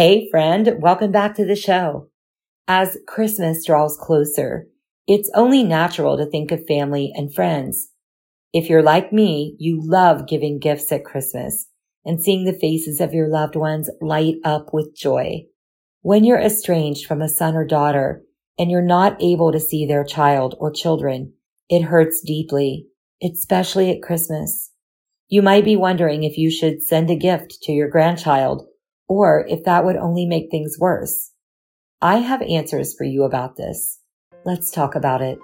Hey friend, welcome back to the show. As Christmas draws closer, it's only natural to think of family and friends. If you're like me, you love giving gifts at Christmas and seeing the faces of your loved ones light up with joy. When you're estranged from a son or daughter and you're not able to see their child or children, it hurts deeply, especially at Christmas. You might be wondering if you should send a gift to your grandchild or if that would only make things worse. I have answers for you about this. Let's talk about it.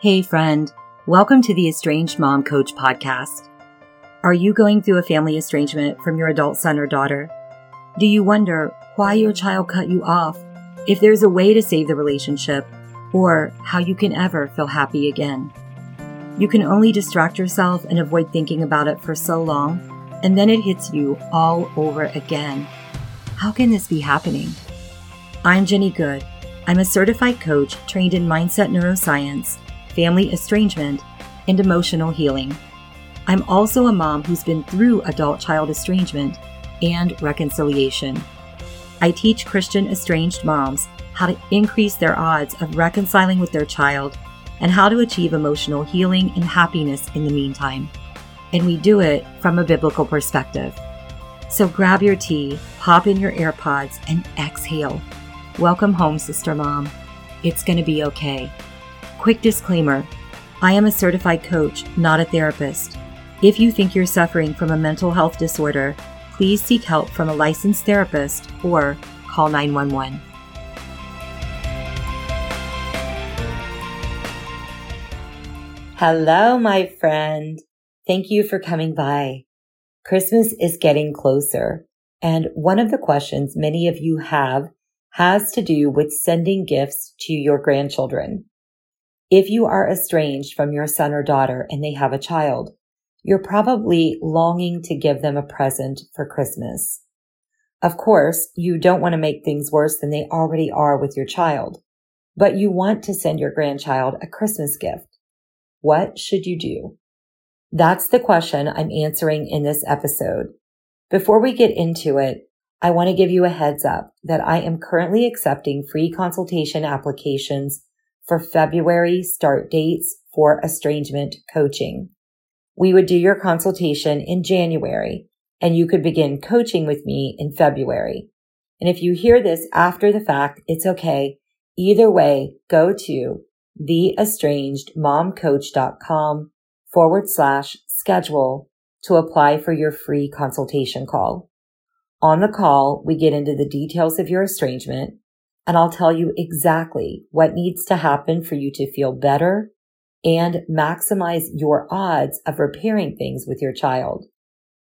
Hey friend, welcome to the Estranged Mom Coach podcast. Are you going through a family estrangement from your adult son or daughter? Do you wonder why your child cut you off, if there's a way to save the relationship, or how you can ever feel happy again? You can only distract yourself and avoid thinking about it for so long, and then it hits you all over again. How can this be happening? I'm Jenny Good. I'm a certified coach trained in mindset neuroscience, family estrangement, and emotional healing. I'm also a mom who's been through adult child estrangement and reconciliation. I teach Christian estranged moms how to increase their odds of reconciling with their child and how to achieve emotional healing and happiness in the meantime. And we do it from a biblical perspective. So grab your tea, pop in your AirPods, and exhale. Welcome home, Sister Mom. It's going to be okay. Quick disclaimer I am a certified coach, not a therapist. If you think you're suffering from a mental health disorder, please seek help from a licensed therapist or call 911. Hello, my friend. Thank you for coming by. Christmas is getting closer, and one of the questions many of you have has to do with sending gifts to your grandchildren. If you are estranged from your son or daughter and they have a child, you're probably longing to give them a present for Christmas. Of course, you don't want to make things worse than they already are with your child, but you want to send your grandchild a Christmas gift. What should you do? That's the question I'm answering in this episode. Before we get into it, I want to give you a heads up that I am currently accepting free consultation applications for February start dates for estrangement coaching we would do your consultation in January and you could begin coaching with me in February. And if you hear this after the fact, it's okay. Either way, go to theestrangedmomcoach.com forward slash schedule to apply for your free consultation call. On the call, we get into the details of your estrangement and I'll tell you exactly what needs to happen for you to feel better and maximize your odds of repairing things with your child.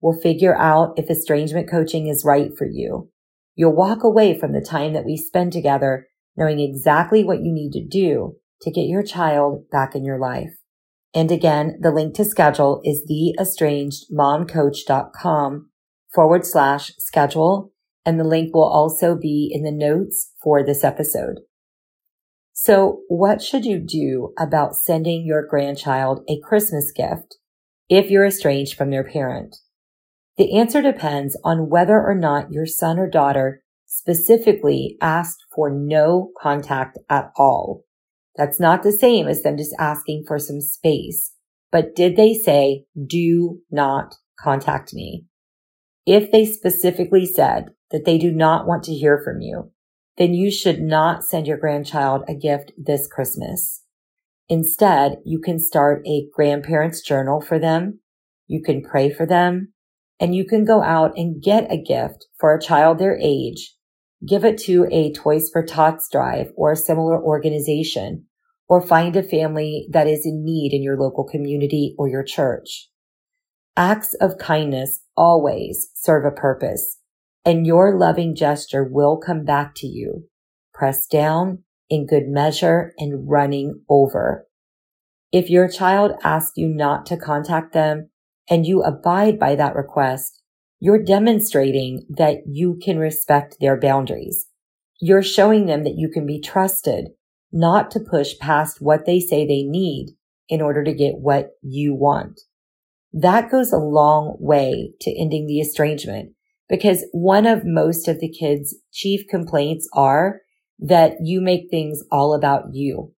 We'll figure out if estrangement coaching is right for you. You'll walk away from the time that we spend together knowing exactly what you need to do to get your child back in your life. And again, the link to schedule is theestrangedmomcoach.com forward slash schedule. And the link will also be in the notes for this episode. So what should you do about sending your grandchild a Christmas gift if you're estranged from their parent? The answer depends on whether or not your son or daughter specifically asked for no contact at all. That's not the same as them just asking for some space. But did they say, do not contact me? If they specifically said that they do not want to hear from you, then you should not send your grandchild a gift this Christmas. Instead, you can start a grandparents journal for them. You can pray for them and you can go out and get a gift for a child their age. Give it to a Toys for Tots drive or a similar organization or find a family that is in need in your local community or your church. Acts of kindness always serve a purpose and your loving gesture will come back to you, pressed down in good measure and running over. If your child asks you not to contact them and you abide by that request, you're demonstrating that you can respect their boundaries. You're showing them that you can be trusted, not to push past what they say they need in order to get what you want. that goes a long way to ending the estrangement because one of most of the kids' chief complaints are that you make things all about you.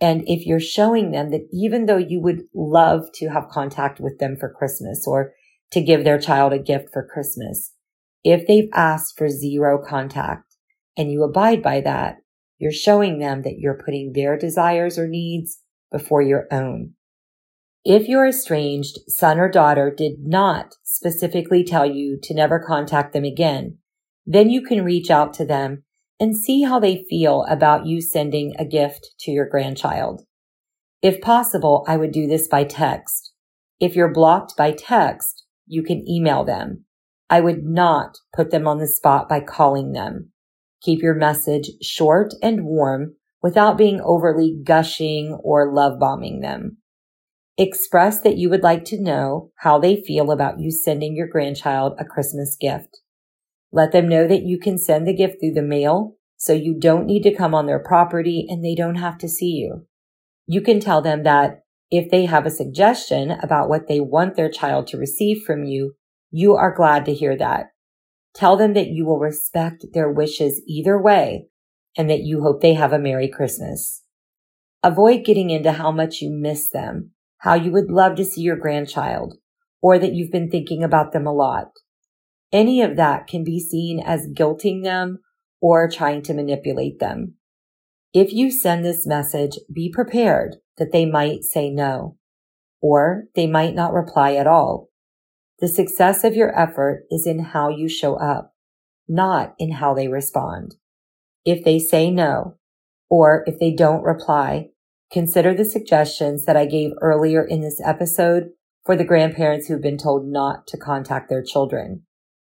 And if you're showing them that even though you would love to have contact with them for Christmas or to give their child a gift for Christmas, if they've asked for zero contact and you abide by that, you're showing them that you're putting their desires or needs before your own. If your estranged son or daughter did not specifically tell you to never contact them again, then you can reach out to them and see how they feel about you sending a gift to your grandchild. If possible, I would do this by text. If you're blocked by text, you can email them. I would not put them on the spot by calling them. Keep your message short and warm without being overly gushing or love bombing them. Express that you would like to know how they feel about you sending your grandchild a Christmas gift. Let them know that you can send the gift through the mail so you don't need to come on their property and they don't have to see you. You can tell them that if they have a suggestion about what they want their child to receive from you, you are glad to hear that. Tell them that you will respect their wishes either way and that you hope they have a Merry Christmas. Avoid getting into how much you miss them, how you would love to see your grandchild, or that you've been thinking about them a lot. Any of that can be seen as guilting them or trying to manipulate them. If you send this message, be prepared that they might say no, or they might not reply at all. The success of your effort is in how you show up, not in how they respond. If they say no, or if they don't reply, consider the suggestions that I gave earlier in this episode for the grandparents who've been told not to contact their children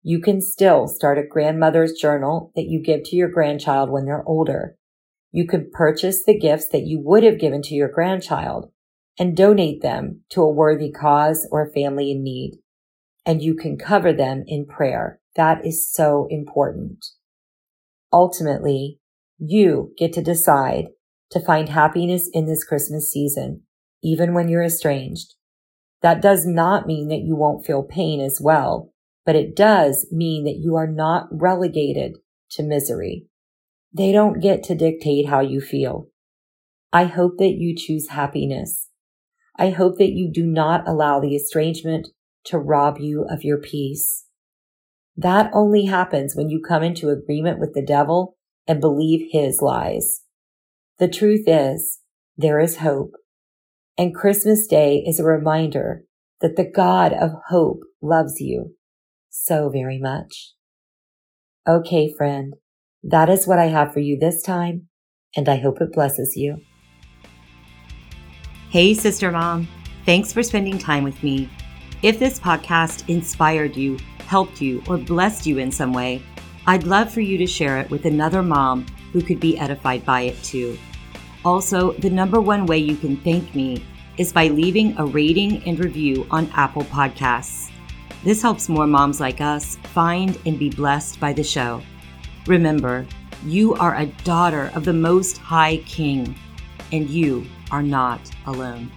you can still start a grandmother's journal that you give to your grandchild when they're older. You can purchase the gifts that you would have given to your grandchild and donate them to a worthy cause or a family in need. And you can cover them in prayer. That is so important. Ultimately, you get to decide to find happiness in this Christmas season, even when you're estranged. That does not mean that you won't feel pain as well but it does mean that you are not relegated to misery. They don't get to dictate how you feel. I hope that you choose happiness. I hope that you do not allow the estrangement to rob you of your peace. That only happens when you come into agreement with the devil and believe his lies. The truth is, there is hope. And Christmas Day is a reminder that the God of hope loves you so very much. Okay, friend, that is what I have for you this time, and I hope it blesses you. Hey, Sister Mom, thanks for spending time with me. If this podcast inspired you, helped you, or blessed you in some way, I'd love for you to share it with another mom who could be edified by it too. Also, the number one way you can thank me is by leaving a rating and review on Apple Podcasts. This helps more moms like us find and be blessed by the show. Remember, you are a daughter of the Most High King, and you are not alone.